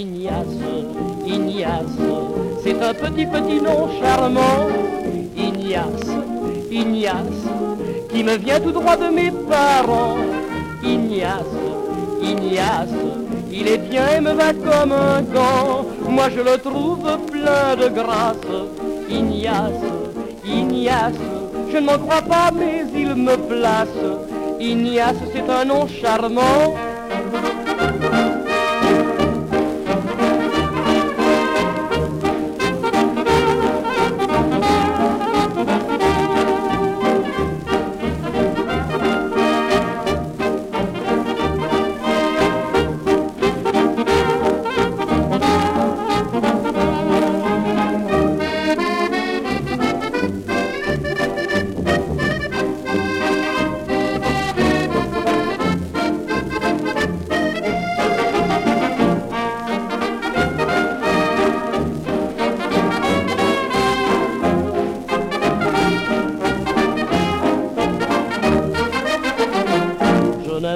Ignace, Ignace, c'est un petit petit nom charmant, Ignace, Ignace, qui me vient tout droit de mes parents, Ignace, Ignace, il est bien et me va comme un gant, moi je le trouve plein de grâce, Ignace, Ignace, je ne m'en crois pas mais il me place, Ignace c'est un nom charmant.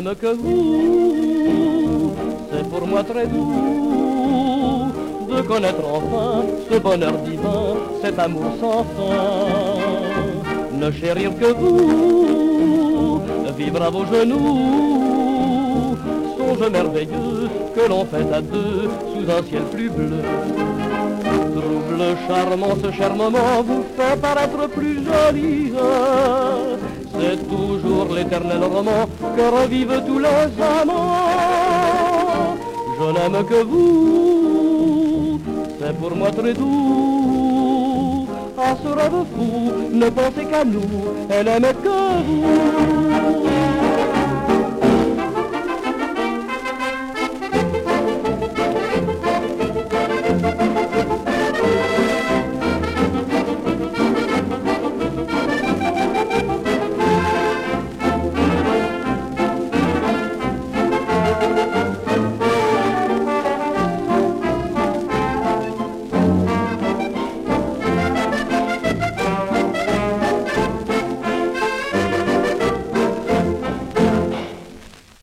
Que vous, c'est pour moi très doux de connaître enfin ce bonheur divin, cet amour sans fin. Ne chérir que vous, vivre à vos genoux, songe merveilleux que l'on fait à deux sous un ciel plus bleu. Trouble charmant, ce cher moment vous fait paraître plus jolie l'éternel roman que revivent tous les amants. Je n'aime que vous, c'est pour moi très doux. À ce rêve fou, ne pensez qu'à nous, elle n'aime que vous.